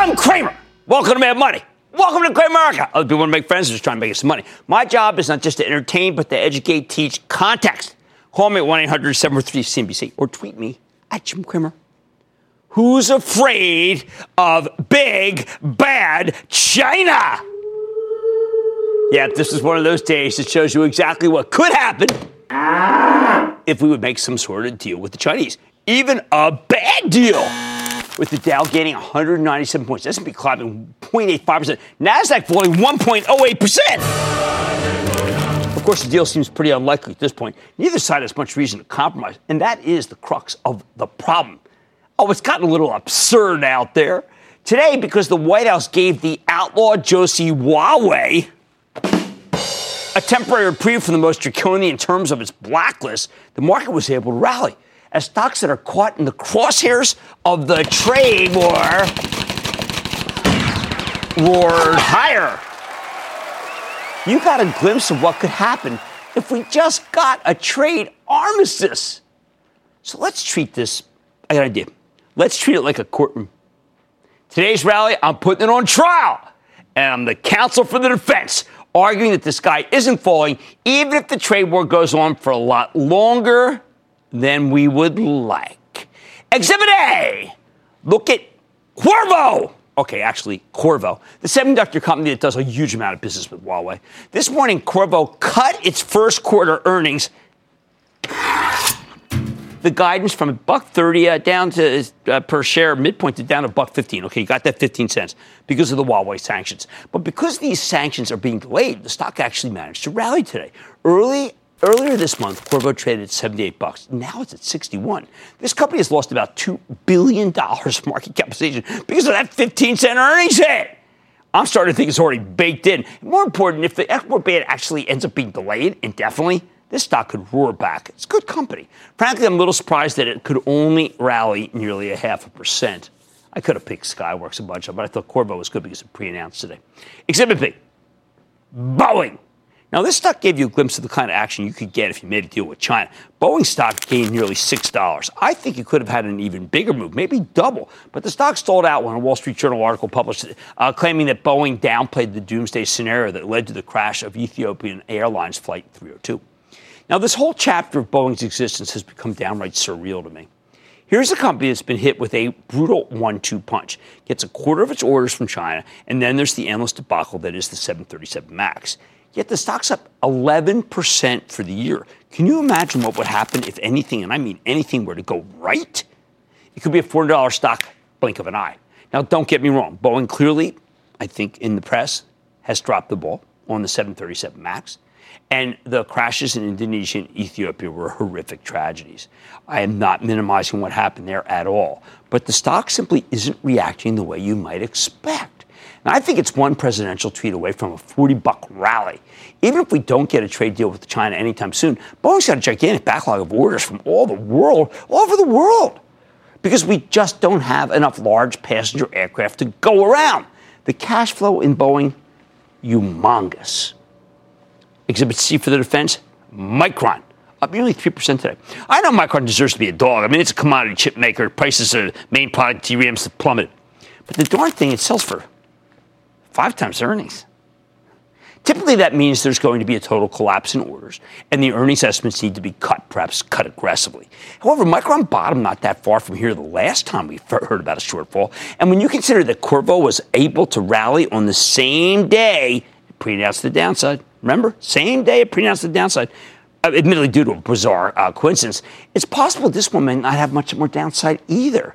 I'm Cramer. Welcome to Mad Money. Welcome to Great America. Other people want to make friends, just trying to make some money. My job is not just to entertain, but to educate, teach, context. Call me at 1 800 743 CNBC or tweet me at Jim Cramer. Who's afraid of big, bad China? Yeah, this is one of those days that shows you exactly what could happen if we would make some sort of deal with the Chinese. Even a bad deal. With the Dow gaining 197 points, S&P climbing 0.85%, Nasdaq falling 1.08%. Of course, the deal seems pretty unlikely at this point. Neither side has much reason to compromise, and that is the crux of the problem. Oh, it's gotten a little absurd out there. Today, because the White House gave the outlaw Josie Huawei a temporary reprieve from the most draconian terms of its blacklist, the market was able to rally. As stocks that are caught in the crosshairs of the trade war roared higher. You got a glimpse of what could happen if we just got a trade armistice. So let's treat this, I got an idea. Let's treat it like a courtroom. Today's rally, I'm putting it on trial. And I'm the counsel for the defense, arguing that this guy isn't falling, even if the trade war goes on for a lot longer than we would like. Exhibit A look at Qorvo. Okay, actually, Qorvo, the semiconductor company that does a huge amount of business with Huawei. This morning, Qorvo cut its first quarter earnings the guidance from a buck thirty uh, down to uh, per share midpoint to down to buck fifteen. Okay, you got that fifteen cents because of the Huawei sanctions. But because these sanctions are being delayed, the stock actually managed to rally today. Early Earlier this month, Qorvo traded at 78 bucks. Now it's at 61. This company has lost about $2 billion market capitalization because of that 15 cent earnings hit. I'm starting to think it's already baked in. More important, if the export ban actually ends up being delayed indefinitely, this stock could roar back. It's a good company. Frankly, I'm a little surprised that it could only rally nearly a half a percent. I could have picked Skyworks a bunch of, but I thought Qorvo was good because it pre-announced today. Exhibit B, Boeing. Now, this stock gave you a glimpse of the kind of action you could get if you made a deal with China. Boeing stock gained nearly $6. I think it could have had an even bigger move, maybe double. But the stock stalled out when a Wall Street Journal article published uh, claiming that Boeing downplayed the doomsday scenario that led to the crash of Ethiopian Airlines Flight 302. Now, this whole chapter of Boeing's existence has become downright surreal to me. Here's a company that's been hit with a brutal one two punch. Gets a quarter of its orders from China, and then there's the endless debacle that is the 737 MAX. Yet the stock's up 11% for the year. Can you imagine what would happen if anything, and I mean anything, were to go right? It could be a $400 stock, blink of an eye. Now, don't get me wrong. Boeing clearly, I think in the press, has dropped the ball on the 737 MAX. And the crashes in Indonesia and Ethiopia were horrific tragedies. I am not minimizing what happened there at all. But the stock simply isn't reacting the way you might expect. I think it's one presidential tweet away from a 40 buck rally. Even if we don't get a trade deal with China anytime soon, Boeing's got a gigantic backlog of orders from all the world, all over the world, because we just don't have enough large passenger aircraft to go around. The cash flow in Boeing, humongous. Exhibit C for the defense, Micron. Up nearly 3% today. I know Micron deserves to be a dog. I mean, it's a commodity chip maker. Prices of main product DRAMs have plummeted. But the darn thing, it sells for five times earnings. Typically, that means there's going to be a total collapse in orders, and the earnings estimates need to be cut, perhaps cut aggressively. However, Micron bottomed not that far from here the last time we heard about a shortfall. And when you consider that Qorvo was able to rally on the same day, pre announced the downside, Remember, same day it pronounced the downside. Uh, admittedly, due to a bizarre uh, coincidence, it's possible this one may not have much more downside either.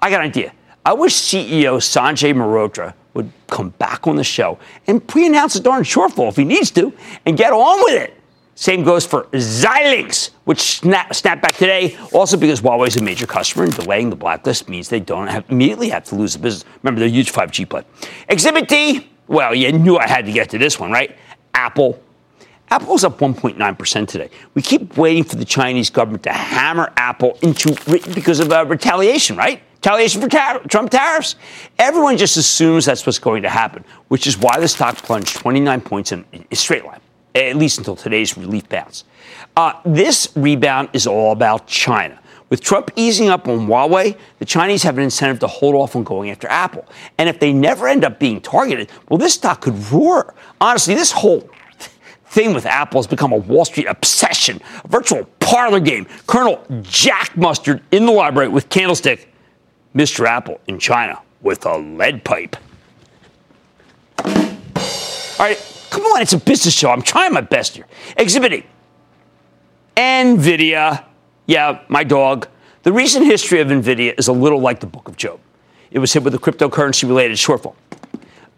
I got an idea. I wish CEO Sanjay Mehrotra would come back on the show and pre-announce a darn shortfall if he needs to, and get on with it. Same goes for Xilinx, which snap, snapped back today, also because Huawei is a major customer and delaying the blacklist means they don't have, immediately have to lose the business. Remember, they're huge 5G play. Exhibit D, well, you knew I had to get to this one, right? Apple. Apple's up 1.9% today. We keep waiting for the Chinese government to hammer Apple into because of uh, retaliation, right? Retaliation for tar- Trump tariffs. Everyone just assumes that's what's going to happen, which is why the stock plunged 29 points in a straight line at least until today's relief bounce. Uh, this rebound is all about China. With Trump easing up on Huawei, the Chinese have an incentive to hold off on going after Apple. And if they never end up being targeted, well, this stock could roar. Honestly, this whole thing with Apple has become a Wall Street obsession, a virtual parlor game. Colonel Jack Mustard in the library with candlestick, Mr. Apple in China with a lead pipe. All right, Come on, it's a business show. I'm trying my best here. Exhibit E. NVIDIA. Yeah, my dog. The recent history of NVIDIA is a little like the Book of Job. It was hit with a cryptocurrency related shortfall,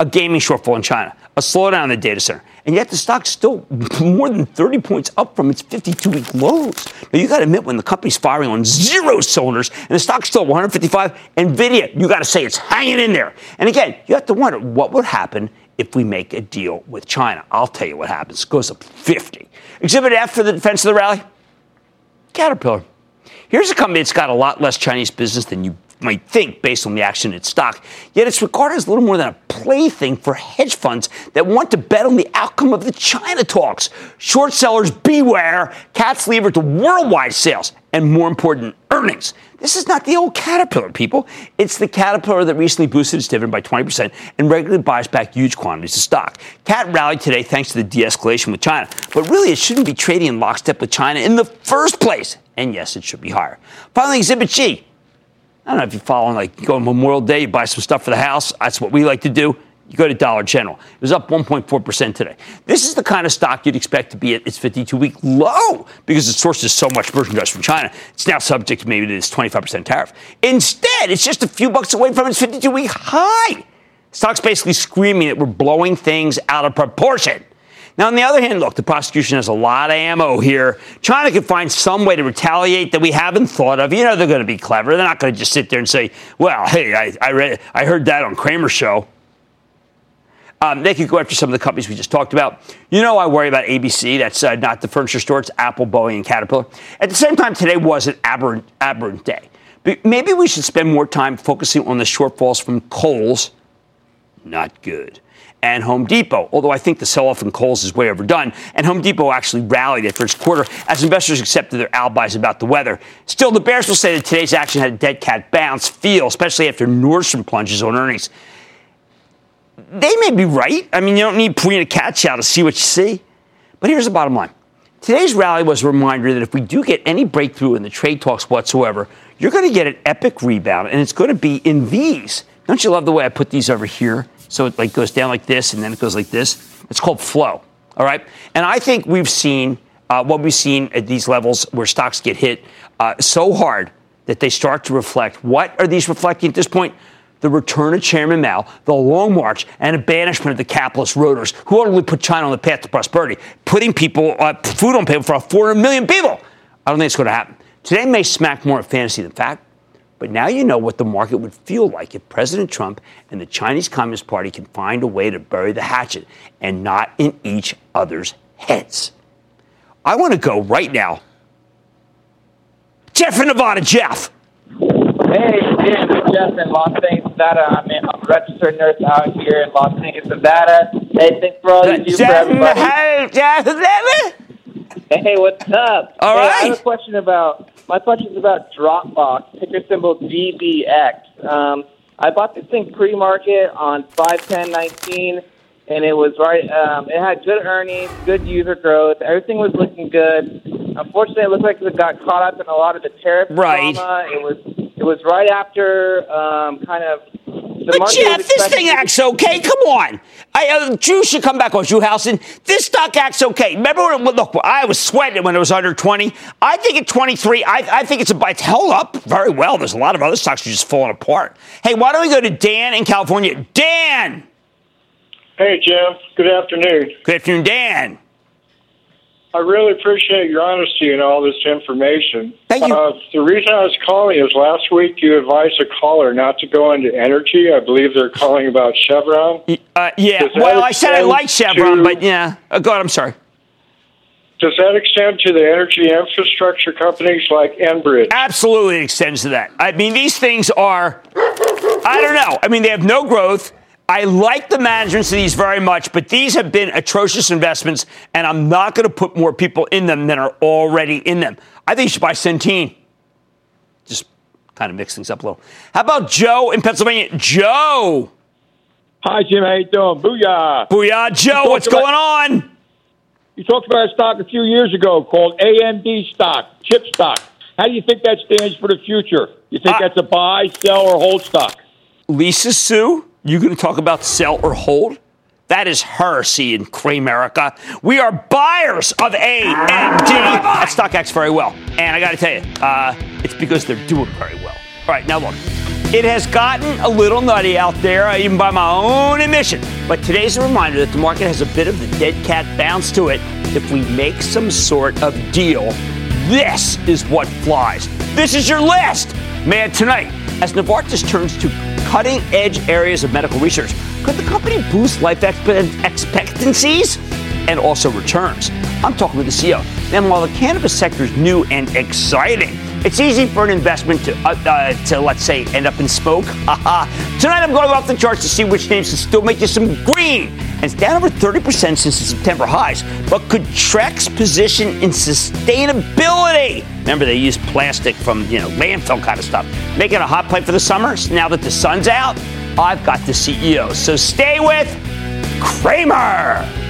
a gaming shortfall in China, a slowdown in the data center, and yet the stock's still more than 30 points up from its 52 week lows. Now, you got to admit, when the company's firing on zero cylinders and the stock's still 155, NVIDIA, you got to say it's hanging in there. And again, you have to wonder what would happen if we make a deal with China. I'll tell you what happens. It goes up 50. Exhibit F for the defense of the rally Caterpillar. Here's a company that's got a lot less Chinese business than you might think based on the action in its stock. Yet it's regarded as little more than a plaything for hedge funds that want to bet on the outcome of the China talks. Short sellers beware. Cats lever to worldwide sales and more important, earnings. This is not the old Caterpillar, people. It's the Caterpillar that recently boosted its dividend by 20% and regularly buys back huge quantities of stock. Cat rallied today thanks to the de escalation with China, but really it shouldn't be trading in lockstep with China in the first place. And yes, it should be higher. Finally, Exhibit G. I don't know if you're following, like, you go on Memorial Day, you buy some stuff for the house. That's what we like to do. You go to Dollar General. It was up 1.4% today. This is the kind of stock you'd expect to be at its 52 week low because it sources so much merchandise from China. It's now subject maybe to this 25% tariff. Instead, it's just a few bucks away from its 52 week high. Stock's basically screaming that we're blowing things out of proportion. Now, on the other hand, look, the prosecution has a lot of ammo here. China could find some way to retaliate that we haven't thought of. You know, they're going to be clever. They're not going to just sit there and say, well, hey, I, I, read, I heard that on Cramer's show. Um, they could go after some of the companies we just talked about. You know, I worry about ABC. That's uh, not the furniture store. It's Apple, Boeing, and Caterpillar. At the same time, today was an aberrant, aberrant day. But maybe we should spend more time focusing on the shortfalls from Kohl's. Not good. And Home Depot, although I think the sell off in Kohl's is way overdone. And Home Depot actually rallied at first quarter as investors accepted their alibis about the weather. Still, the bears will say that today's action had a dead cat bounce feel, especially after Nordstrom plunges on earnings they may be right. I mean, you don't need putting a cat chow to see what you see. But here's the bottom line. Today's rally was a reminder that if we do get any breakthrough in the trade talks whatsoever, you're going to get an epic rebound, and it's going to be in these. Don't you love the way I put these over here? So it like goes down like this, and then it goes like this. It's called flow. All right, and I think we've seen uh, what we've seen at these levels where stocks get hit uh, so hard that they start to reflect. What are these reflecting at this point? the return of Chairman Mao, the long march, and a banishment of the capitalist roaders who utterly put China on the path to prosperity, putting people uh, food on table for 400 million people. I don't think it's going to happen. Today may smack more of fantasy than fact, but now you know what the market would feel like if President Trump and the Chinese Communist Party can find a way to bury the hatchet and not in each other's heads. I want to go right now. Jeff in Nevada, Jeff. Hey, Jim, Jeff in Las Vegas, Nevada. I'm, in, I'm a registered nurse out here in Las Vegas, Nevada. Hey, thanks for all you do for everybody. Hey, Jeff, hey, what's up? All hey, right. I have a question about my question is about Dropbox, ticker symbol DBX. Um, I bought this thing pre-market on five ten nineteen, and it was right. Um, it had good earnings, good user growth. Everything was looking good. Unfortunately, it looked like it got caught up in a lot of the tariff right. drama. It was it was right after um, kind of. The but Jeff, this thing acts okay. Come on, I, uh, Drew should come back on Drew Houston. This stock acts okay. Remember when? Look, I was sweating when it was under twenty. I think at twenty three, I, I think it's a. It's held up very well. There's a lot of other stocks that are just falling apart. Hey, why don't we go to Dan in California? Dan. Hey, Jeff. Good afternoon. Good afternoon, Dan. I really appreciate your honesty and all this information. Thank you. Uh, the reason I was calling is last week you advised a caller not to go into energy. I believe they're calling about Chevron. Uh, yeah. Well, I said I like Chevron, to- but yeah. Uh, go ahead. I'm sorry. Does that extend to the energy infrastructure companies like Enbridge? Absolutely extends to that. I mean, these things are, I don't know. I mean, they have no growth. I like the management of these very much, but these have been atrocious investments, and I'm not going to put more people in them than are already in them. I think you should buy Centene. Just kind of mix things up a little. How about Joe in Pennsylvania? Joe! Hi, Jim. How you doing? Booyah. Booyah, Joe, what's about- going on? You talked about a stock a few years ago called AMD stock, chip stock. How do you think that stands for the future? You think Uh, that's a buy, sell, or hold stock? Lisa Su, you going to talk about sell or hold? That is heresy in Cramerica. We are buyers of AMD. That stock acts very well. And I got to tell you, uh, it's because they're doing very well. All right, now look. It has gotten a little nutty out there, uh, even by my own admission. But today's a reminder that the market has a bit of the dead cat bounce to it. If we make some sort of deal, this is what flies. This is your list. Man, tonight, as Novartis turns to cutting edge areas of medical research, could the company boost life expectancies and also returns? I'm talking with the CEO. And while the cannabis sector is new and exciting, it's easy for an investment to, uh, uh, to let's say, end up in smoke. Tonight I'm going off the charts to see which names can still make you some green. And it's down over 30% since the September highs. But could Trex position in sustainability? Remember, they use plastic from, you know, landfill kind of stuff. Make it a hot plate for the summer. Now that the sun's out, I've got the CEO. So stay with Cramer.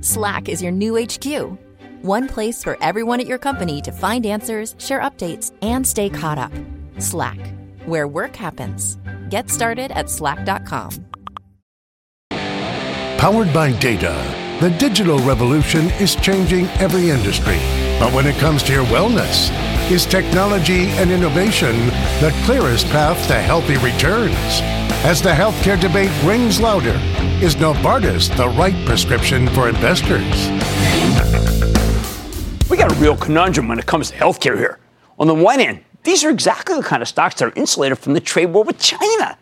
Slack is your new HQ. One place for everyone at your company to find answers, share updates, and stay caught up. Slack, where work happens. Get started at slack.com. Powered by data, the digital revolution is changing every industry. But when it comes to your wellness, is technology and innovation the clearest path to healthy returns? As the healthcare debate rings louder, is Novartis the right prescription for investors? We got a real conundrum when it comes to healthcare here. On the one hand, these are exactly the kind of stocks that are insulated from the trade war with China.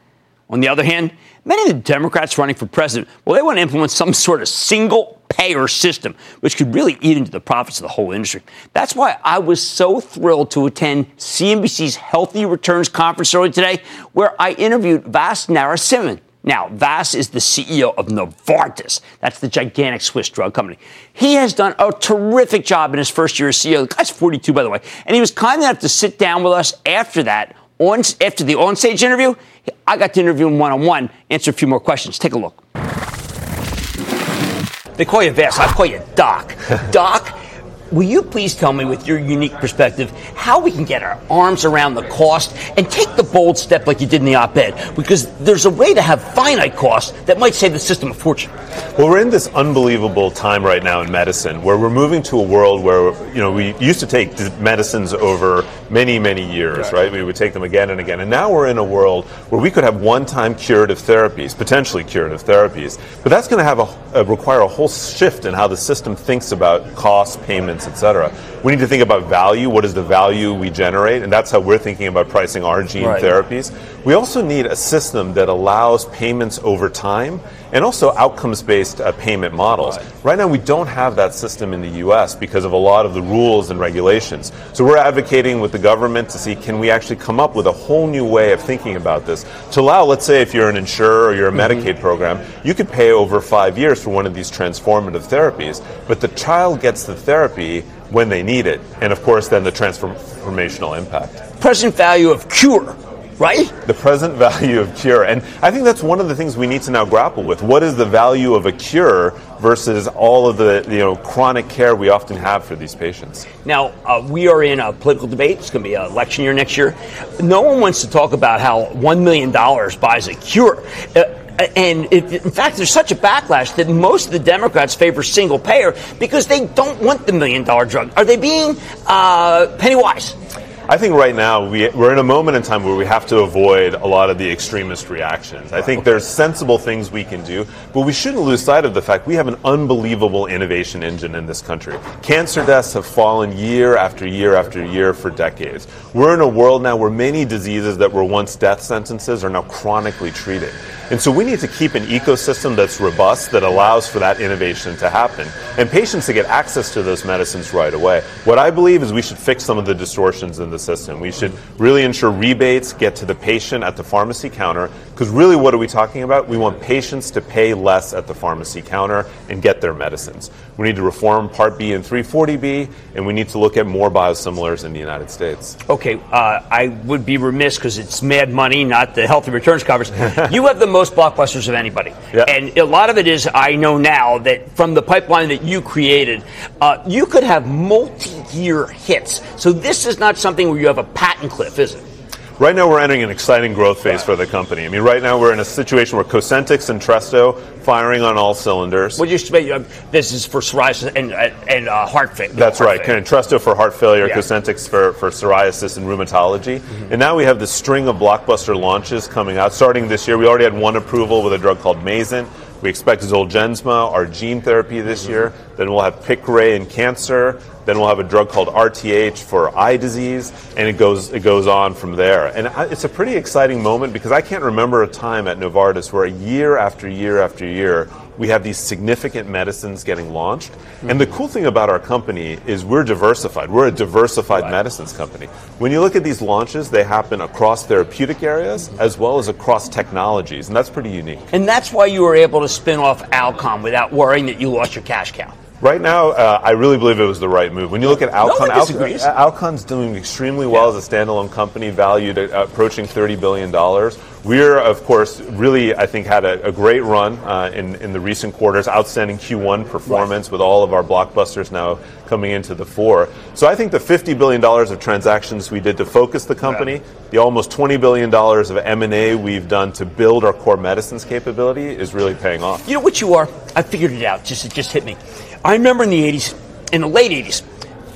On the other hand, many of the Democrats running for president, well, they want to implement some sort of single payer system, which could really eat into the profits of the whole industry. That's why I was so thrilled to attend CNBC's Healthy Returns Conference earlier today, where I interviewed Vas Narasimhan. Now, Vas is the CEO of Novartis. That's the gigantic Swiss drug company. He has done a terrific job in his first year as CEO. The guy's 42, by the way. And he was kind enough to sit down with us after that, on, after the on-stage interview. I got to interview him one-on-one, answer a few more questions. Take a look. They call you Vas. I call you Doc. Doc, will you please tell me, with your unique perspective, how we can get our arms around the cost and take the bold step like you did in the op-ed? Because there's a way to have finite costs that might save the system a fortune. Well, we're in this unbelievable time right now in medicine where we're moving to a world where, you know, we used to take medicines over many, many years, right? We would take them again and again. And now we're in a world where we could have one time curative therapies, potentially curative therapies. But that's going to have a, uh, require a whole shift in how the system thinks about cost, payments, et cetera. We need to think about value. What is the value we generate? And that's how we're thinking about pricing our gene Right. therapies. We also need a system that allows payments over time and also outcomes based uh, payment models. Right. now, we don't have that system in the US because of a lot of the rules and regulations. So, we're advocating with the government to see can we actually come up with a whole new way of thinking about this to allow, let's say, if you're an insurer or you're a Medicaid program, you could pay over five years for one of these transformative therapies, but the child gets the therapy when they need it. And of course, then the transformational impact. Present value of cure. right? The present value of cure. And I think that's one of the things we need to now grapple with. What is the value of a cure versus all of the you know chronic care we often have for these patients? Now, uh, we are in a political debate. It's going to be an election year next year. No one wants to talk about how $1 million buys a cure. Uh, and it, in fact, there's such a backlash that most of the Democrats favor single payer because they don't want the million dollar drug. Are they being uh, penny wise? I think right now we, we're in a moment in time where we have to avoid a lot of the extremist reactions. I think there's sensible things we can do, but we shouldn't lose sight of the fact we have an unbelievable innovation engine in this country. Cancer deaths have fallen year after year after year for decades. We're in a world now where many diseases that were once death sentences are now chronically treated. And so we need to keep an ecosystem that's robust that allows for that innovation to happen and patients to get access to those medicines right away. What I believe is we should fix some of the distortions in the system. We should really ensure rebates get to the patient at the pharmacy counter because really what are we talking about? We want patients to pay less at the pharmacy counter and get their medicines. We need to reform Part B and 340B and we need to look at more biosimilars in the United States. Okay, uh, I would be remiss because it's mad money, not the healthy returns conference. you have the most blockbusters of anybody. Yeah. And a lot of it is, I know now that from the pipeline that you created, uh, you could have multi year hits. So this is not something where you have a patent cliff, is it? Right now, we're entering an exciting growth phase for the company. I mean, right now, we're in a situation where Cosentyx and Tresto firing on all cylinders. Would you say uh, this is for psoriasis and, uh, and uh, heart failure? That's heart right. failure. Entresto for heart failure, Yeah. Cosentyx for, for psoriasis and rheumatology. And now we have the string of blockbuster launches coming out. Starting this year, we already had one approval with a drug called Mayzent. We expect Zolgensma, our gene therapy this year. Then we'll have Piqray in cancer. Then we'll have a drug called RTH for eye disease, and it goes it goes on from there. And it's a pretty exciting moment because I can't remember a time at Novartis where year after year after year we have these significant medicines getting launched. And the cool thing about our company is we're diversified. We're a diversified medicines company. When you look at these launches, they happen across therapeutic areas as well as across technologies, and that's pretty unique. And that's why you were able to spin off Alcon without worrying that you lost your cash cow. Right now, uh, I really believe it was the right move. When you look at Alcon, disagrees. Alcon- Alcon's doing extremely well as a standalone company, valued at uh, approaching $30 billion. We're, of course, really, I think, had a, a great run uh, in, in the recent quarters, outstanding Q1 performance with all of our blockbusters now coming into the fore. So I think the $50 billion of transactions we did to focus the company, the almost $20 billion of M&A we've done to build our core medicines capability is really paying off. You know what you are? I figured it out. Just it just hit me. I remember in the '80s, in the late '80s,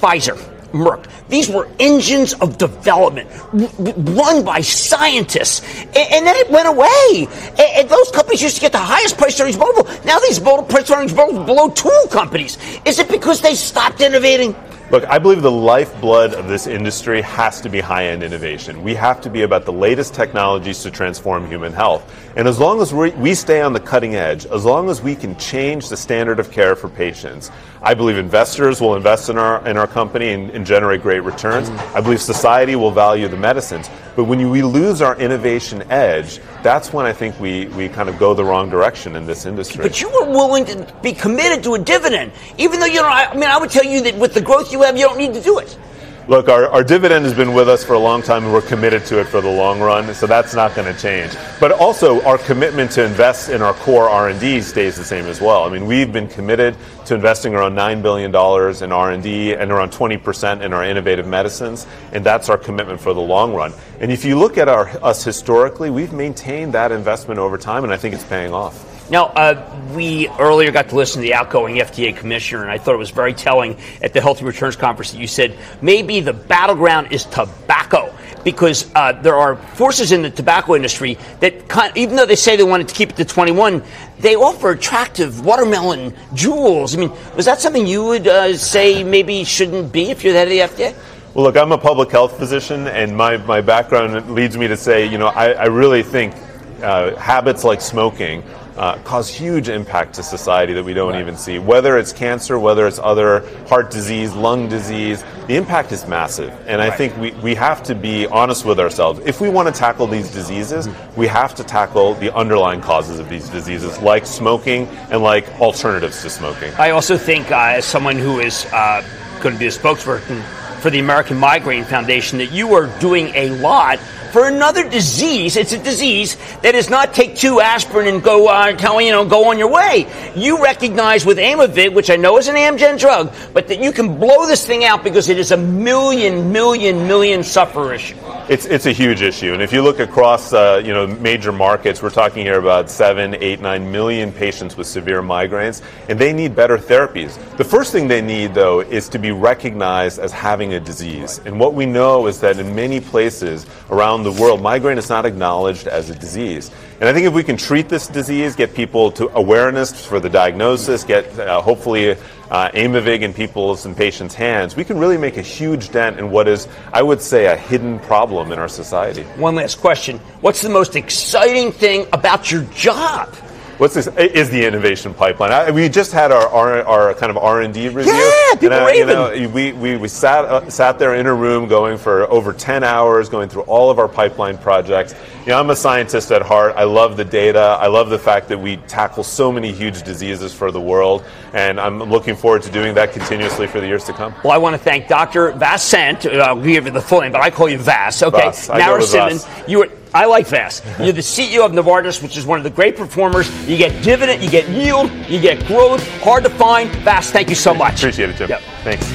Pfizer, Merck. These were engines of development run by scientists, and, then it went away. And, those companies used to get the highest price earnings multiple. Now these price earnings multiples below tool companies. Is it because they stopped innovating? Look, I believe the lifeblood of this industry has to be high end innovation. We have to be about the latest technologies to transform human health. And as long as we we stay on the cutting edge, as long as we can change the standard of care for patients, I believe investors will invest in our, in our company and, and generate great returns. Mm-hmm. I believe society will value the medicines. But when we lose our innovation edge, that's when I think we, we kind of go the wrong direction in this industry. But you were willing to be committed to a dividend, even though you don't. I mean, I would tell you that with the growth you have, you don't need to do it. Look, our, our dividend has been with us for a long time and we're committed to it for the long run, so that's not going to change. But also our commitment to invest in our core R&D stays the same as well. I mean, we've been committed to investing around $9 billion in R&D and around 20% in our innovative medicines, and that's our commitment for the long run. And if you look at our, us historically, we've maintained that investment over time, and I think it's paying off. Now, uh, we earlier got to listen to the outgoing FDA commissioner, and I thought it was very telling at the Healthy Returns Conference that you said maybe the battleground is tobacco because uh, there are forces in the tobacco industry that, even though they say they wanted to keep it to 21, they offer attractive watermelon Juuls. I mean, was that something you would uh, say maybe shouldn't be if you're the head of the FDA? Well, look, I'm a public health physician, and my, my background leads me to say, you know, I, I really think uh, habits like smoking uh, cause huge impact to society that we don't even see. Whether it's cancer, whether it's other heart disease, lung disease, the impact is massive. And I think we, we have to be honest with ourselves. If we want to tackle these diseases, we have to tackle the underlying causes of these diseases, like smoking and like alternatives to smoking. I also think, uh, as someone who is uh, going to be a spokesperson for the American Migraine Foundation, that you are doing a lot for another disease. It's a disease that is not take two aspirin and go, uh, tell, you know, go on your way. You recognize with Aimovig, which I know is an Amgen drug, but that you can blow this thing out because it is a million, million, million sufferer issue. It's, it's a huge issue. And if you look across uh, you know, major markets, we're talking here about seven, eight, nine million patients with severe migraines, and they need better therapies. The first thing they need, though, is to be recognized as having a disease. And what we know is that in many places around the world, migraine is not acknowledged as a disease. And I think if we can treat this disease, get people to awareness for the diagnosis, get uh, hopefully uh, Aimovig in people's and patients' hands, we can really make a huge dent in what is, I would say, a hidden problem in our society. One last question. What's the most exciting thing about your job? What's this? Is the innovation pipeline? I, we just had our, our, our kind of R and D review. Yeah, people and, uh, you know, we, we, we sat uh, sat there in a room going for over ten hours, going through all of our pipeline projects. You know, I'm a scientist at heart. I love the data. I love the fact that we tackle so many huge diseases for the world, and I'm looking forward to doing that continuously for the years to come. Well, I want to thank Dr. Vassant. Uh, I'll give you the full name, but I call you Vas. Okay, Vas. With Simmons. You were. I like fast. You're the CEO of Novartis, which is one of the great performers. You get dividend, you get yield, you get growth. Hard to find. Fast. thank you so much. Appreciate it, Jim. Yep. Thanks.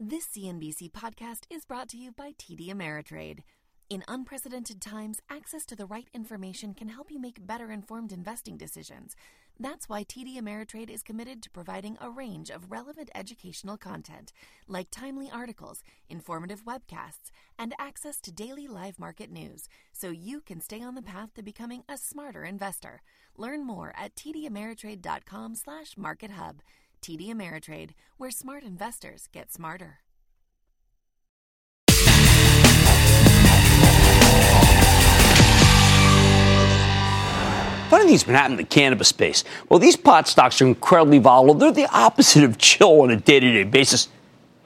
This CNBC podcast is brought to you by TD Ameritrade. In unprecedented times, access to the right information can help you make better informed investing decisions. That's why TD Ameritrade is committed to providing a range of relevant educational content, like timely articles, informative webcasts, and access to daily live market news, so you can stay on the path to becoming a smarter investor. Learn more at tdameritrade.com/markethub. TD Ameritrade, where smart investors get smarter. Funny thing's been happening in the cannabis space. Well, these pot stocks are incredibly volatile. They're the opposite of chill on a day to day basis.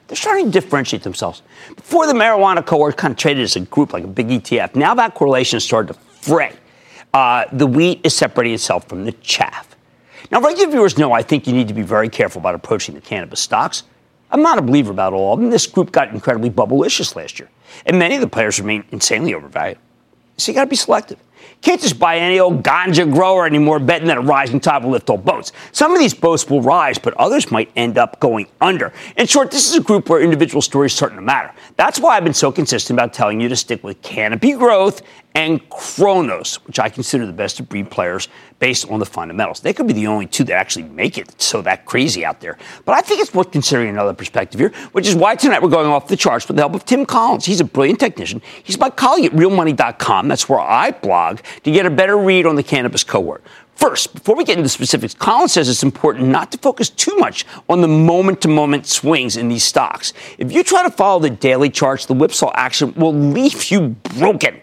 They're starting to differentiate themselves. Before the marijuana cohort kind of traded as a group like a big ETF. Now that correlation has started to fray. Uh, the wheat is separating itself from the chaff. Now, regular viewers know I think you need to be very careful about approaching the cannabis stocks. I'm not a believer about all of them. This group got incredibly bubblicious last year, and many of the players remain insanely overvalued. So you got to be selective. Can't just buy any old ganja grower anymore, betting that a rising tide will lift all boats. Some of these boats will rise, but others might end up going under. In short, this is a group where individual stories starting to matter. That's why I've been so consistent about telling you to stick with Canopy Growth and Cronos, which I consider the best of breed players based on the fundamentals. They could be the only two that actually make it so that crazy out there. But I think it's worth considering another perspective here, which is why tonight we're going off the charts with the help of Tim Collins. He's a brilliant technician. He's my colleague at realmoney.com. That's where I blog to get a better read on the cannabis cohort. First, before we get into specifics, Collins says it's important not to focus too much on the moment to moment swings in these stocks. If you try to follow the daily charts, the whipsaw action will leave you broken.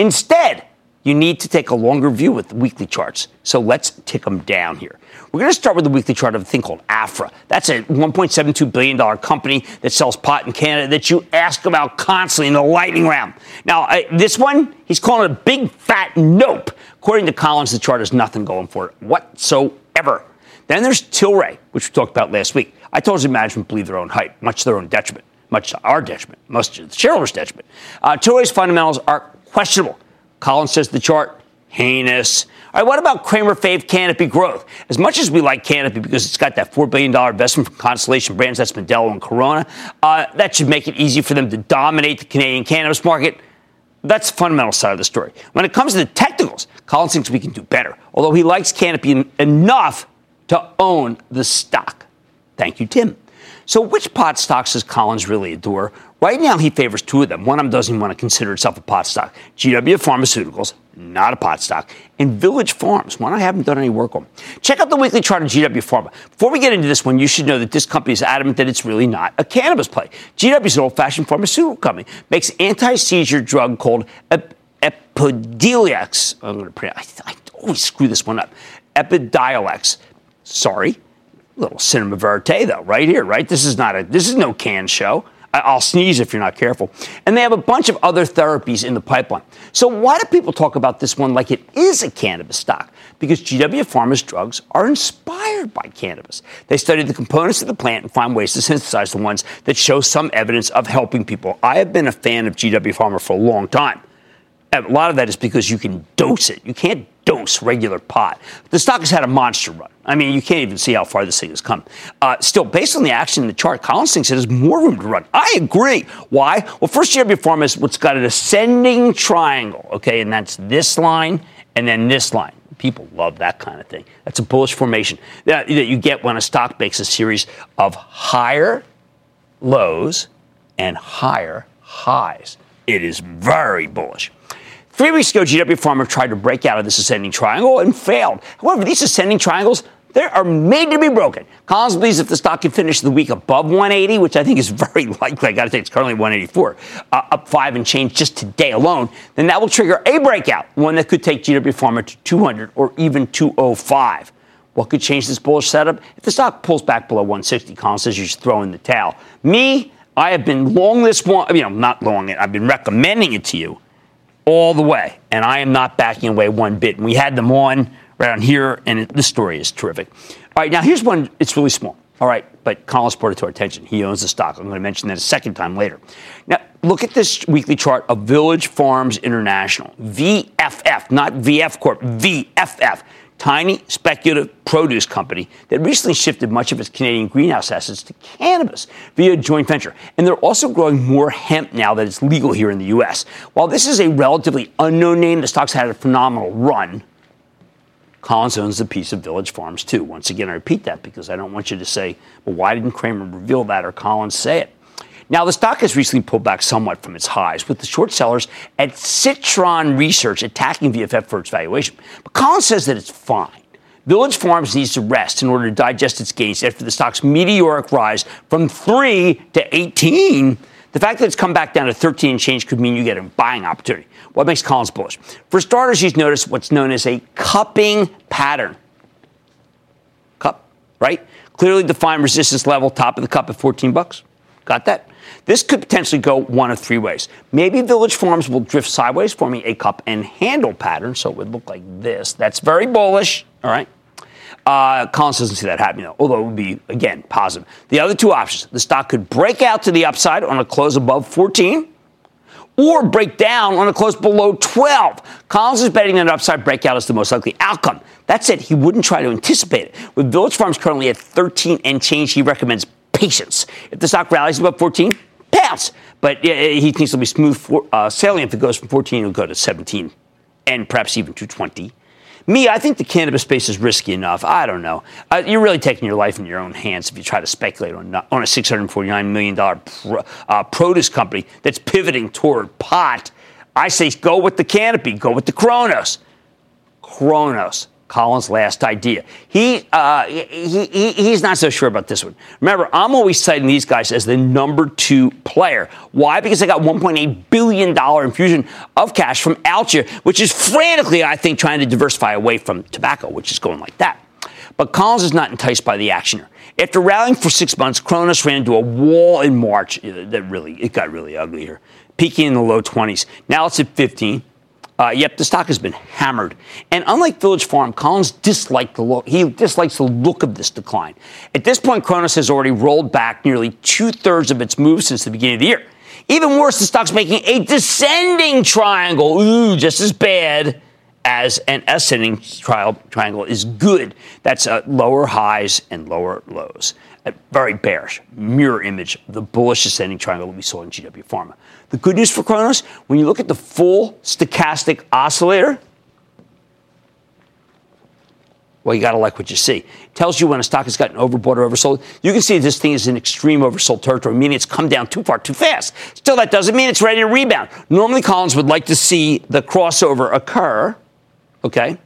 Instead, you need to take a longer view with weekly charts. So let's tick them down here. We're going to start with the weekly chart of a thing called Aphria. That's a $1.72 billion company that sells pot in Canada that you ask about constantly in the lightning round. Now, uh, this one, he's calling it a big fat nope. According to Collins, the chart has nothing going for it whatsoever. Then there's Tilray, which we talked about last week. I told you management believe their own hype, much to their own detriment, much to our detriment, much to the shareholders' detriment. Uh, Tilray's fundamentals are questionable. Collins says the chart, heinous. All right, what about Cramer Fave Canopy Growth? As much as we like Canopy because it's got that $4 billion investment from Constellation Brands, that's Modelo and Corona, uh, that should make it easy for them to dominate the Canadian cannabis market. That's the fundamental side of the story. When it comes to the technicals, Collins thinks we can do better, although he likes Canopy enough to own the stock. Thank you, Tim. So, which pot stocks does Collins really adore? Right now, he favors two of them. One of them doesn't even want to consider itself a pot stock. GW Pharmaceuticals, not a pot stock, and Village Farms, one I haven't done any work on. Check out the weekly chart of GW Pharma. Before we get into this one, you should know that this company is adamant that it's really not a cannabis play. GW is an old-fashioned pharmaceutical company, makes anti-seizure drug called Ep- Epidiolex. I'm going to pronounce. I, I always screw this one up. Epidiolex. Sorry, little cinema verite though, right here, right? This is not a. This is no can show. I'll sneeze if you're not careful. And they have a bunch of other therapies in the pipeline. So why do people talk about this one like it is a cannabis stock? Because GW Pharma's drugs are inspired by cannabis. They study the components of the plant and find ways to synthesize the ones that show some evidence of helping people. I have been a fan of GW Pharma for a long time. A lot of that is because you can dose it. You can't dose regular pot. The stock has had a monster run. I mean, you can't even see how far this thing has come. Uh, still, based on the action in the chart, Collins thinks it has more room to run. I agree. Why? Well, first Pharma is what's got an ascending triangle, okay, and that's this line and then this line. People love that kind of thing. That's a bullish formation that, that you get when a stock makes a series of higher lows and higher highs. It is very bullish. Three weeks ago, GW Pharma tried to break out of this ascending triangle and failed. However, these ascending triangles, they are made to be broken. Collins believes if the stock can finish the week above 180, which I think is very likely, I got to say it's currently 184, uh, up five and change just today alone, then that will trigger a breakout, one that could take GW Pharma to 200 or even 205. What could change this bullish setup? If the stock pulls back below 160, Collins says you should throw in the towel. Me, I have been long this one, you know, not long it, I've been recommending it to you all the way, and I am not backing away one bit. And we had them on right around here, and it, this story is terrific. All right, now here's one. It's really small. All right, but Collins brought it to our attention. He owns the stock. I'm going to mention that a second time later. Now, look at this weekly chart of Village Farms International, VFF, not VF Corp, VFF tiny speculative produce company that recently shifted much of its Canadian greenhouse assets to cannabis via a joint venture. And they're also growing more hemp now that it's legal here in the U.S. While this is a relatively unknown name, the stock's had a phenomenal run. Collins owns a piece of Village Farms too. Once again, I repeat that because I don't want you to say, well, why didn't Cramer reveal that or Collins say it? Now, the stock has recently pulled back somewhat from its highs, with the short sellers at Citron Research attacking VFF for its valuation. But Collins says that it's fine. Village Farms needs to rest in order to digest its gains after the stock's meteoric rise from 3 to 18. The fact that it's come back down to 13 and change could mean you get a buying opportunity. What makes Collins bullish? For starters, he's noticed what's known as a cupping pattern. Cup, right? Clearly defined resistance level, top of the cup at 14 bucks. Got that? This could potentially go one of three ways. Maybe Village Farms will drift sideways, forming a cup and handle pattern, so it would look like this. That's very bullish, all right? Uh, Collins doesn't see that happening, though, although it would be, again, positive. The other two options the stock could break out to the upside on a close above 14 or break down on a close below 12. Collins is betting that an upside breakout is the most likely outcome. That said, he wouldn't try to anticipate it. With Village Farms currently at 13 and change, he recommends patience. If the stock rallies above 14, pounce. But uh, he thinks it'll be smooth for, uh, sailing if it goes from 14, it'll go to 17 and perhaps even to 20. Me, I think the cannabis space is risky enough. I don't know. Uh, you're really taking your life in your own hands if you try to speculate on, on a $649 million uh, produce company that's pivoting toward pot. I say go with the canopy, go with the Cronos. Cronos. Collins' last idea. He, uh, he, he, he's not so sure about this one. Remember, I'm always citing these guys as the number two player. Why? Because they got $1.8 billion infusion of cash from Altria, which is frantically, I think, trying to diversify away from tobacco, which is going like that. But Collins is not enticed by the action. After rallying for six months, Cronos ran into a wall in March. That really, it got really ugly here, peaking in the low 20s. Now it's at 15. Uh, yep, the stock has been hammered. And unlike Village Farm, Collins disliked the look. He dislikes the look of this decline. At this point, Cronos has already rolled back nearly two thirds of its move since the beginning of the year. Even worse, the stock's making a descending triangle. Ooh, just as bad as an ascending tri- triangle is good. That's uh, lower highs and lower lows. A very bearish mirror image of the bullish ascending triangle that we saw in GW Pharma. The good news for Cronos, when you look at the full stochastic oscillator, well, you got to like what you see. It tells you when a stock has gotten overbought or oversold. You can see this thing is in extreme oversold territory, meaning it's come down too far too fast. Still, that doesn't mean it's ready to rebound. Normally, Collins would like to see the crossover occur. Okay,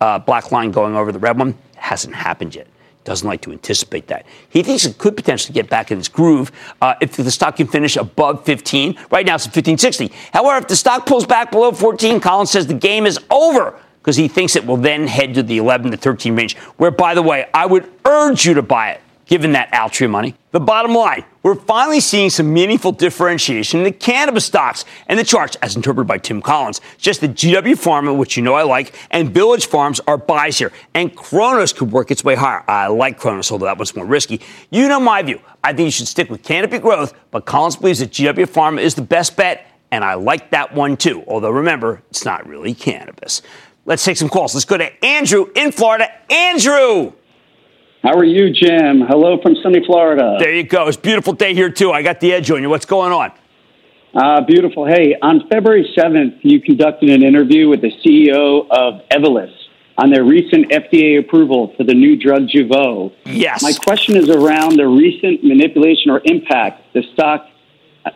uh, black line going over the red one it hasn't happened yet doesn't like to anticipate that. He thinks it could potentially get back in its groove uh, if the stock can finish above 15. Right now it's at 1560. However, if the stock pulls back below 14, Collins says the game is over because he thinks it will then head to the 11 to 13 range, where, by the way, I would urge you to buy it given that Altria money. The bottom line, we're finally seeing some meaningful differentiation in the cannabis stocks and the charts, as interpreted by Tim Collins. Just the GW Pharma, which you know I like, and Village Farms are buys here. And Cronos could work its way higher. I like Cronos, although that one's more risky. You know my view. I think you should stick with Canopy Growth, but Collins believes that GW Pharma is the best bet, and I like that one too. Although remember, it's not really cannabis. Let's take some calls. Let's go to Andrew in Florida. Andrew! How are you, Jim? Hello from sunny Florida. There you go. It's a beautiful day here, too. I got the edge on you. What's going on? Uh, beautiful. Hey, on February 7th, you conducted an interview with the CEO of Evolus on their recent FDA approval for the new drug Jeuveau. Yes. My question is around the recent manipulation or impact the stock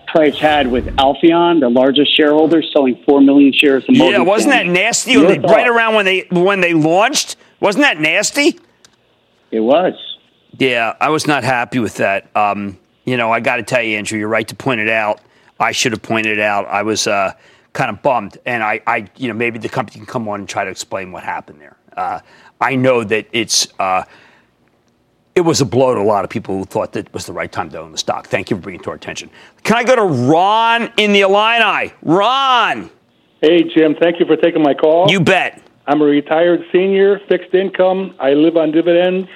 price had with Alphaeon, the largest shareholder, selling 4 million shares Yeah, wasn't that nasty? Your Right around when they when they launched? Wasn't that nasty? It was. Yeah, I was not happy with that. Um, you know, I got to tell you, Andrew, you're right to point it out. I should have pointed it out. I was uh, kind of bummed, and I, I, you know, maybe the company can come on and try to explain what happened there. Uh, I know that it's. Uh, it was a blow to a lot of people who thought that was the right time to own the stock. Thank you for bringing it to our attention. Can I go to Ron in the Illini? Ron, Hey, Jim, thank you for taking my call. you bet. I'm a retired senior, fixed income. I live on dividends.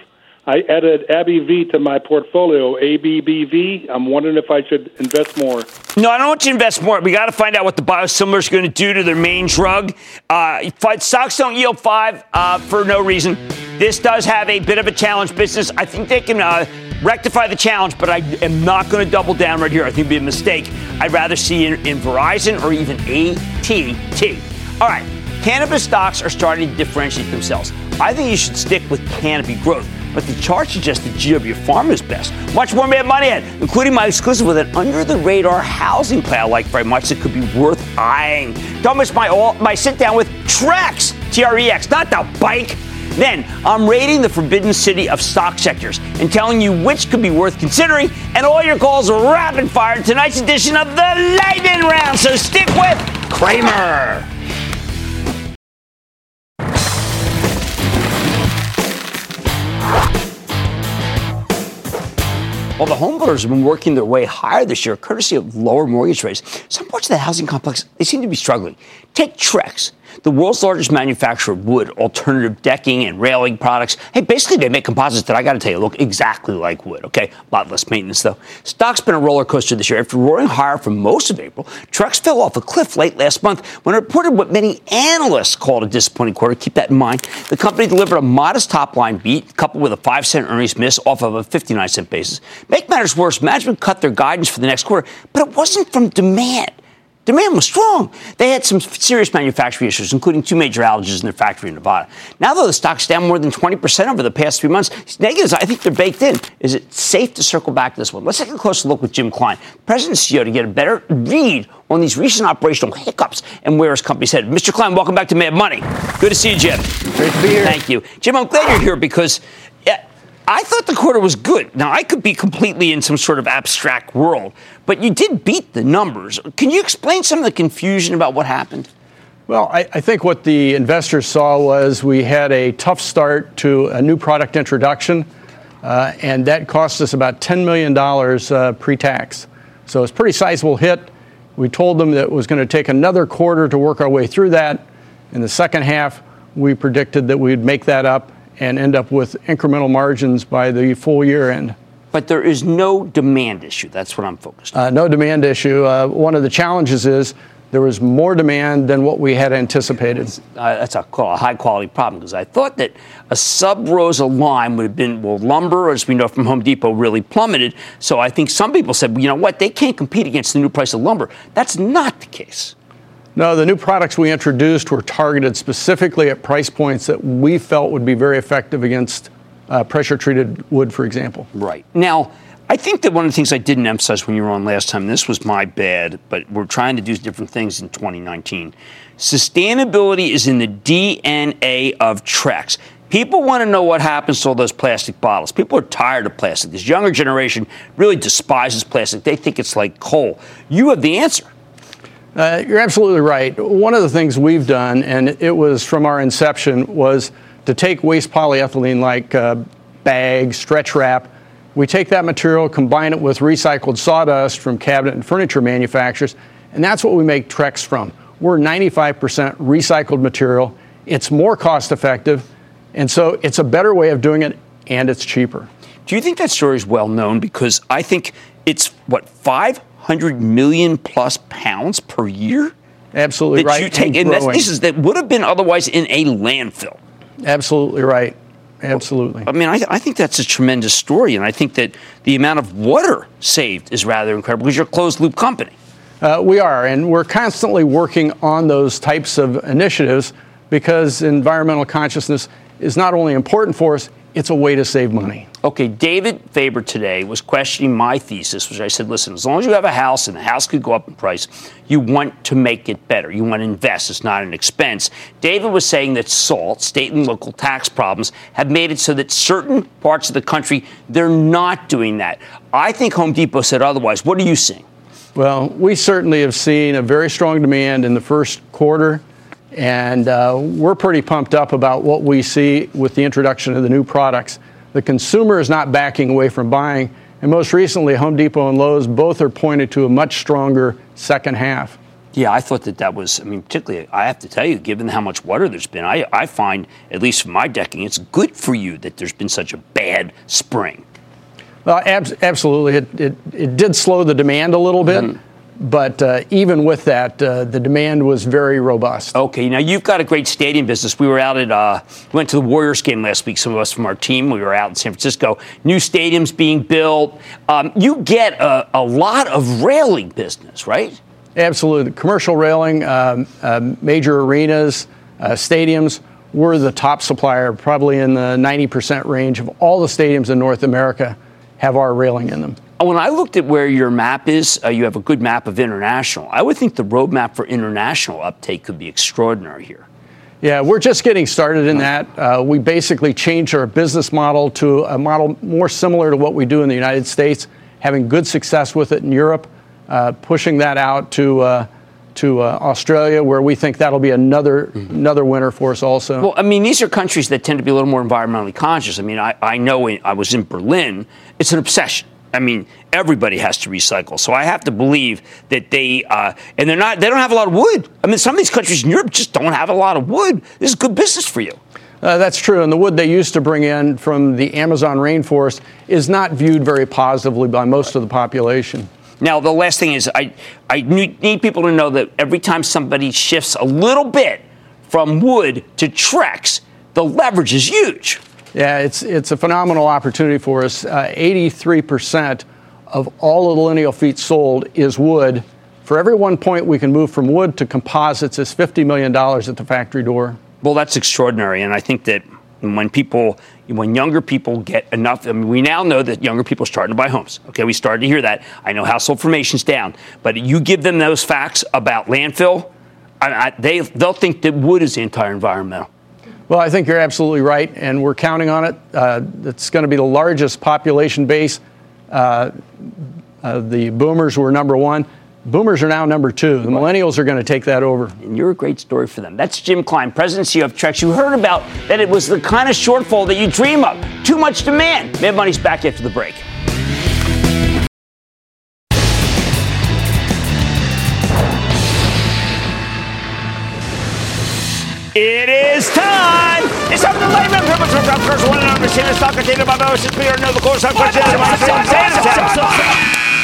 I added AbbVie to my portfolio, ABBV. I'm wondering if I should invest more. No, I don't want you to invest more. We got to find out what the biosimilar is going to do to their main drug. Uh, stocks don't yield five uh, for no reason. This does have a bit of a challenge business. I think they can uh, rectify the challenge, but I am not going to double down right here. I think it'd be a mistake. I'd rather see in, in Verizon or even AT&T. All right, cannabis stocks are starting to differentiate themselves. I think you should stick with Canopy Growth. But the chart suggests that GW Farm is best. Much more Mad Money in, including my exclusive with an under-the-radar housing play I like very much that could be worth eyeing. Don't miss my all, my sit down with Trex, T-R-E-X, not the bike. Then I'm rating the forbidden city of stock sectors and telling you which could be worth considering. And all your calls are rapid fire in tonight's edition of the Lightning Round. So stick with Cramer. While the home builders have been working their way higher this year, courtesy of lower mortgage rates, some parts of the housing complex they seem to be struggling. Take Trex, the world's largest manufacturer of wood, alternative decking, and railing products. Hey, basically they make composites that I got to tell you look exactly like wood. Okay, a lot less maintenance though. Stock's been a roller coaster this year. After roaring higher for most of April, Trex fell off a cliff late last month when it reported what many analysts called a disappointing quarter. Keep that in mind. The company delivered a modest top line beat, coupled with a five cent earnings miss off of a 59 cent basis. Make matters worse, management cut their guidance for the next quarter, but it wasn't from demand. Demand was strong. They had some serious manufacturing issues, including two major outages in their factory in Nevada. Now, though the stock's down more than 20% over the past three months, these negatives, I think they're baked in. Is it safe to circle back to this one? Let's take a closer look with Jim Klein, President and CEO, to get a better read on these recent operational hiccups and where his company's headed. Mr. Klein, welcome back to Mad Money. Good to see you, Jim. Great to be here. Thank you. Jim, I'm glad you're here because I thought the quarter was good. Now, I could be completely in some sort of abstract world, but you did beat the numbers. Can you explain some of the confusion about what happened? Well, I, I think what the investors saw was we had a tough start to a new product introduction, uh, and that cost us about $10 million uh, pre tax. So it's a pretty sizable hit. We told them that it was going to take another quarter to work our way through that. In the second half, we predicted that we'd make that up and end up with incremental margins by the full year end. But there is no demand issue. That's what I'm focused on. Uh, no demand issue. Uh, one of the challenges is there was more demand than what we had anticipated. Uh, that's a, a high quality problem because I thought that a sub rosa line would have been, well, lumber, as we know from Home Depot, really plummeted. So I think some people said, well, you know what, they can't compete against the new price of lumber. That's not the case. No, the new products we introduced were targeted specifically at price points that we felt would be very effective against uh, pressure treated wood, for example. Right. Now, I think that one of the things I didn't emphasize when you were on last time, this was my bad, but we're trying to do different things in 2019. Sustainability is in the DNA of Trex. People want to know what happens to all those plastic bottles. People are tired of plastic. This younger generation really despises plastic. They think it's like coal. You have the answer. Uh, you're absolutely right. One of the things we've done, and it was from our inception, was to take waste polyethylene like uh, bags, stretch wrap, We take that material, combine it with recycled sawdust from cabinet and furniture manufacturers, and that's what we make Trex from. We're 95% recycled material. It's more cost effective, and so it's a better way of doing it, and it's cheaper. Do you think that story is well known? Because I think it's what 500 million plus pounds per year. Absolutely that right. You take, and, and this is that would have been otherwise in a landfill. Absolutely right. Absolutely. I mean, I, I, think that's a tremendous story, and I think that the amount of water saved is rather incredible because you're a closed loop company. Uh, we are, and we're constantly working on those types of initiatives because environmental consciousness is not only important for us, it's a way to save money. Okay, David Faber today was questioning my thesis, which I said, listen, as long as you have a house and the house could go up in price, you want to make it better. You want to invest. It's not an expense. David was saying that SALT, state and local tax problems, have made it so that certain parts of the country, they're not doing that. I think Home Depot said otherwise. What are you seeing? Well, we certainly have seen a very strong demand in the first quarter. And uh, we're pretty pumped up about what we see with the introduction of the new products. The consumer is not backing away from buying. And most recently, Home Depot and Lowe's both are pointed to a much stronger second half. Yeah, I thought that that was, I mean, particularly, I have to tell you, given how much water there's been, I, I find, at least for my decking, it's good for you that there's been such a bad spring. Well, ab- absolutely. It, it, it, did slow the demand a little bit. Mm-hmm. But uh, even with that, uh, the demand was very robust. Okay, now you've got a great stadium business. We were out at, uh, went to the Warriors game last week. Some of us from our team, we were out in San Francisco. New stadiums being built. Um, you get a, a, lot of railing business, right? Absolutely. Commercial railing, um, uh, major arenas, uh, stadiums. We're the top supplier, probably in the 90% range of all the stadiums in North America have our railing in them. When I looked at where your map is, uh, you have a good map of international. I would think the roadmap for international uptake could be extraordinary here. Yeah, we're just getting started in that. Uh, we basically changed our business model to a model more similar to what we do in the United States, having good success with it in Europe, uh, pushing that out to uh, to uh, Australia, where we think that'll be another mm-hmm. another winner for us also. Well, I mean, these are countries that tend to be a little more environmentally conscious. I mean, I, I know in, I was in Berlin; it's an obsession. I mean, everybody has to recycle. So I have to believe that they uh, and they're not. They don't have a lot of wood. I mean, some of these countries in Europe just don't have a lot of wood. This is good business for you. Uh, that's true. And the wood they used to bring in from the Amazon rainforest is not viewed very positively by most of the population. Now, the last thing is, I, I need people to know that every time somebody shifts a little bit from wood to Trex, the leverage is huge. Yeah, it's, it's a phenomenal opportunity for us. Uh, 83% of all of the lineal feet sold is wood. For every one point we can move from wood to composites is $50 million at the factory door. Well, that's extraordinary. And I think that when people when younger people get enough I mean, we now know that younger people are starting to buy homes okay we started to hear that i know household formation's down but you give them those facts about landfill I, I, they, they'll think that wood is anti-environmental well i think you're absolutely right and we're counting on it uh, it's going to be the largest population base uh, uh, the boomers were number one Boomers are now number two. The millennials are going to take that over. And you're a great story for them. That's Jim Klein, President CEO of Trex. You heard about that it was the kind of shortfall that you dream of. Too much demand. Mad Money's back after the break. It is time! It's time for the layman privilege of Rutgers, one and understand the stock container by the ocean, Peter, know the course, I'm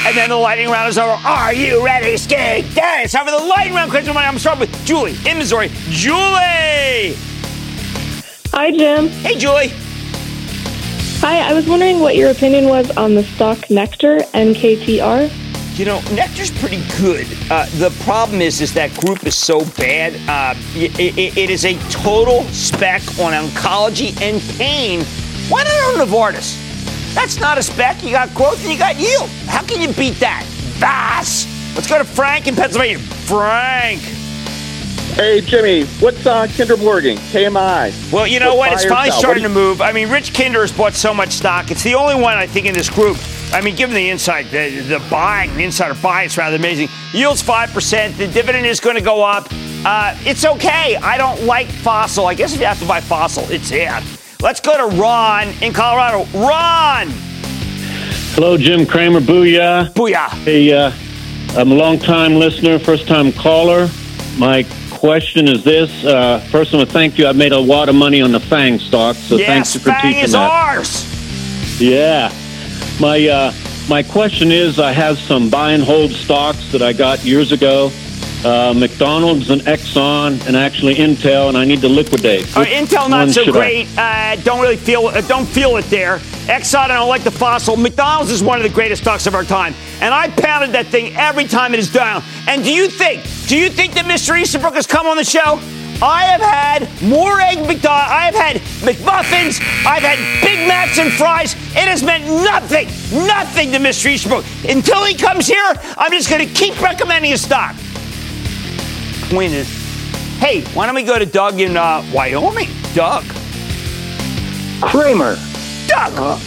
and then the lightning round is over. Are you ready, skate? Day. It's time for the lightning round question. I'm starting with Julie in Missouri. Julie! Hi, Jim. Hey, Julie. Hi, I was wondering what your opinion was on the stock Nektar, NKTR. You know, Nektar's pretty good. Uh, the problem is, is that group is so bad. Uh, it, it, it is a total spec on oncology and pain. Why not own Novartis? That's not a spec. You got growth and you got yield. How can you beat that? Vas. Let's go to Frank in Pennsylvania. Frank. Hey, Jimmy, what's uh, Kinder Morgan, KMI? Well, you know what? It's finally starting to move. I mean, Rich Kinder has bought so much stock. It's the only one, I think, in this group I mean, given the insight, the, the buying, the insider buy, it's rather amazing. Yields 5%. The dividend is going to go up. Uh, it's okay. I don't like fossil. I guess if you have to buy fossil, it's it. Let's go to Ron in Colorado. Ron! Hello, Jim Cramer. Booyah. Booyah. Hey, uh, I'm a long time listener, first time caller. My question is this. Uh, first, I want to thank you. I've made a lot of money on the FANG stock, so yes, thanks for FANG teaching is that. ours. Yeah. My, uh, my question is I have some buy and hold stocks that I got years ago. Uh, McDonald's and Exxon and actually Intel, and I need to liquidate. Uh, Intel not so should I- great. Uh, don't really feel uh, don't feel it there. Exxon, I don't like the fossil. McDonald's is one of the greatest stocks of our time, and I pounded that thing every time it is down. And do you think? Do you think that Mr. Easterbrook has come on the show? I have had more egg McDonald. I have had McMuffins. I've had Big Macs and fries. It has meant nothing, nothing to Mr. Easterbrook. Until he comes here, I'm just going to keep recommending a stock. Point is, hey, why don't we go to Doug in uh, Wyoming? Doug. Cramer. Doug. Uh,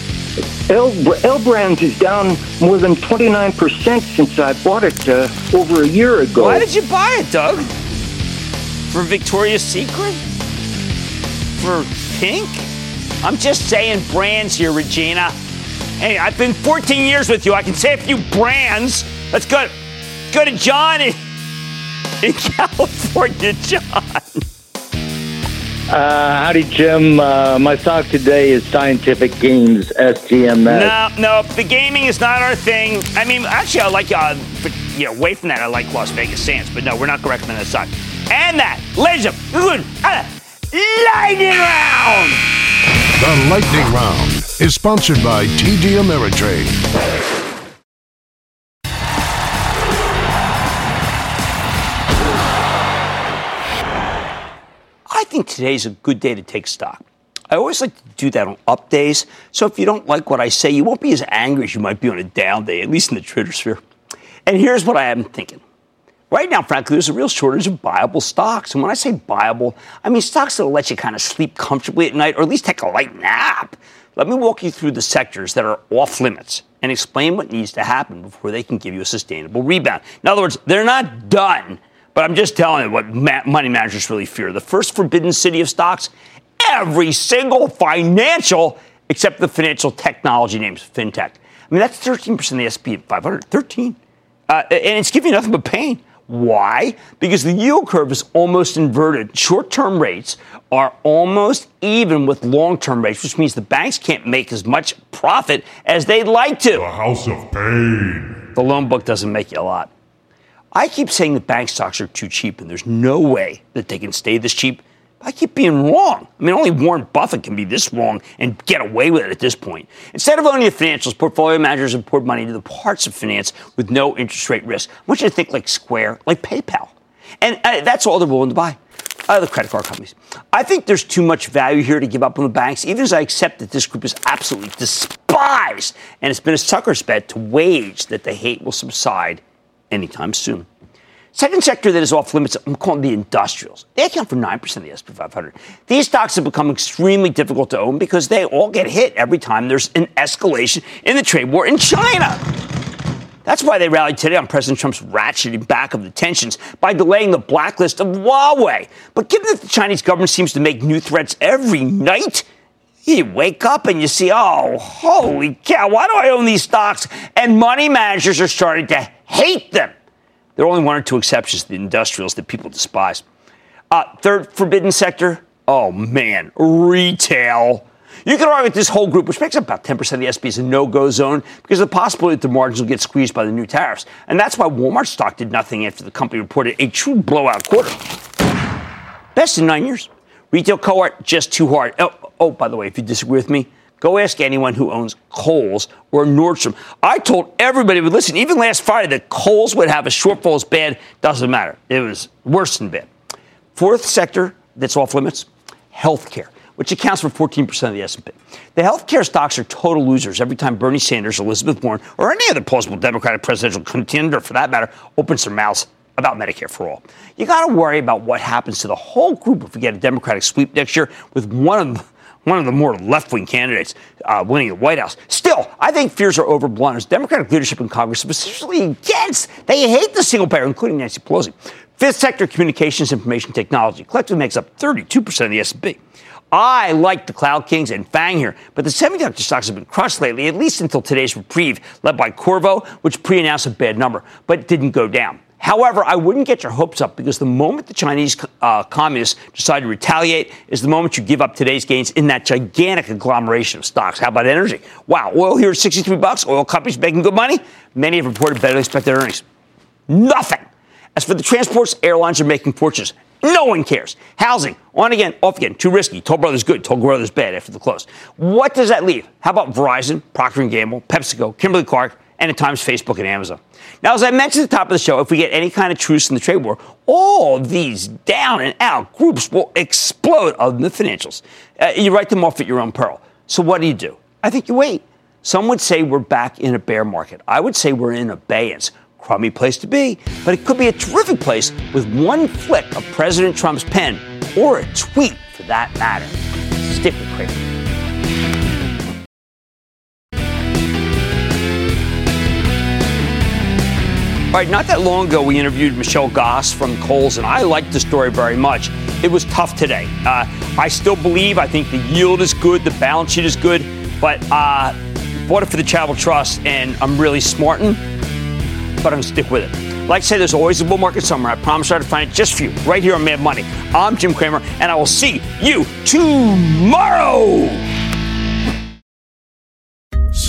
L, L Brands is down more than 29% since I bought it uh, over a year ago. Why did you buy it, Doug? For Victoria's Secret? For Pink? I'm just saying brands here, Regina. Hey, I've been 14 years with you. I can say a few brands. Let's go. Go to John in, in California, John. Uh, howdy, Jim. Uh, my stock today is Scientific Games, SGMS. No, no, the gaming is not our thing. I mean, actually, I like, uh, but, you know, away from that, I like Las Vegas Sands, but no, we're not going to recommend that stock. And that, ladies and gentlemen, uh, lightning round! The Lightning Round is sponsored by TD Ameritrade. Think today's a good day to take stock. I always like to do that on up days. So if you don't like what I say, you won't be as angry as you might be on a down day, at least in the trader sphere. And here's what I am thinking. Right now, frankly, there's a real shortage of buyable stocks. And when I say buyable, I mean stocks that'll let you kind of sleep comfortably at night or at least take a light nap. Let me walk you through the sectors that are off limits and explain what needs to happen before they can give you a sustainable rebound. In other words, they're not done, but I'm just telling you what ma- money managers really fear. The first forbidden city of stocks every single financial except the financial technology names, fintech. I mean, that's 13% of the SP 500. 13. Uh, and it's giving you nothing but pain. Why? Because the yield curve is almost inverted. Short term rates are almost even with long term rates, which means the banks can't make as much profit as they'd like to. The house of pain. The loan book doesn't make you a lot. I keep saying that bank stocks are too cheap, and there's no way that they can stay this cheap. I keep being wrong. I mean, only Warren Buffett can be this wrong and get away with it at this point. Instead of owning the financials, portfolio managers have poured money into the parts of finance with no interest rate risk. I want you to think like Square, like PayPal. And uh, that's all they're willing to buy. Uh, the credit card companies. I think there's too much value here to give up on the banks, even as I accept that this group is absolutely despised. And it's been a sucker's bet to wage that the hate will subside anytime soon. Second sector that is off limits, I'm calling the industrials. They account for 9% of the SP 500. These stocks have become extremely difficult to own because they all get hit every time there's an escalation in the trade war in China. That's why they rallied today on President Trump's ratcheting back of the tensions by delaying the blacklist of Huawei. But given that the Chinese government seems to make new threats every night, you wake up and you see, oh, holy cow, why do I own these stocks? And money managers are starting to hate them. There are only one or two exceptions, the industrials that people despise. Uh, third forbidden sector, oh man, retail. You can argue this whole group, which makes up about 10% of the SP, is a no-go zone because of the possibility that the margins will get squeezed by the new tariffs. And that's why Walmart stock did nothing after the company reported a true blowout quarter. Best in nine years. Retail cohort, just too hard. Oh, oh, by the way, if you disagree with me, Go ask anyone who owns Kohl's or Nordstrom. I told everybody, but listen, even last Friday, that Kohl's would have a shortfall as bad. Doesn't matter. It was worse than bad. Fourth sector that's off limits, healthcare, which accounts for 14% of the S&P. The healthcare stocks are total losers every time Bernie Sanders, Elizabeth Warren, or any other plausible Democratic presidential contender, for that matter, opens their mouths about Medicare for all. You got to worry about what happens to the whole group if we get a Democratic sweep next year with one of them one of the more left wing candidates uh, winning the White House. Still, I think fears are overblown as Democratic leadership in Congress, specifically against, they hate the single payer, including Nancy Pelosi. Fifth sector communications information technology collectively makes up 32% of the S&P. I like the Cloud Kings and Fang here, but the semiconductor stocks have been crushed lately, at least until today's reprieve, led by Qorvo, which pre announced a bad number, but didn't go down. However, I wouldn't get your hopes up because the moment the Chinese uh, communists decide to retaliate is the moment you give up today's gains in that gigantic agglomeration of stocks. How about energy? Wow, oil here at 63 bucks. Oil companies making good money. Many have reported better than expected earnings. Nothing. As for the transports, airlines are making fortunes. No one cares. Housing, on again, off again, too risky. Toll Brothers good, Toll Brothers bad after the close. What does that leave? How about Verizon, Procter & Gamble, PepsiCo, Kimberly-Clark, and at times Facebook and Amazon? Now, as I mentioned at the top of the show, if we get any kind of truce in the trade war, all these down and out groups will explode than the financials. Uh, you write them off at your own peril. So what do you do? I think you wait. Some would say we're back in a bear market. I would say we're in abeyance crummy place to be, but it could be a terrific place with one flick of President Trump's pen or a tweet for that matter. Stick with Cramer. Right, not that long ago, we interviewed Michelle Gass from Kohl's, and I liked the story very much. It was tough today. Uh, I still believe, I think the yield is good, the balance sheet is good, but uh, bought it for the Charitable Trust, and I'm really smarting but I'm going to stick with it. Like I say, there's always a bull market somewhere. I promise I'll find it just for you, right here on Mad Money. I'm Jim Cramer, and I will see you tomorrow.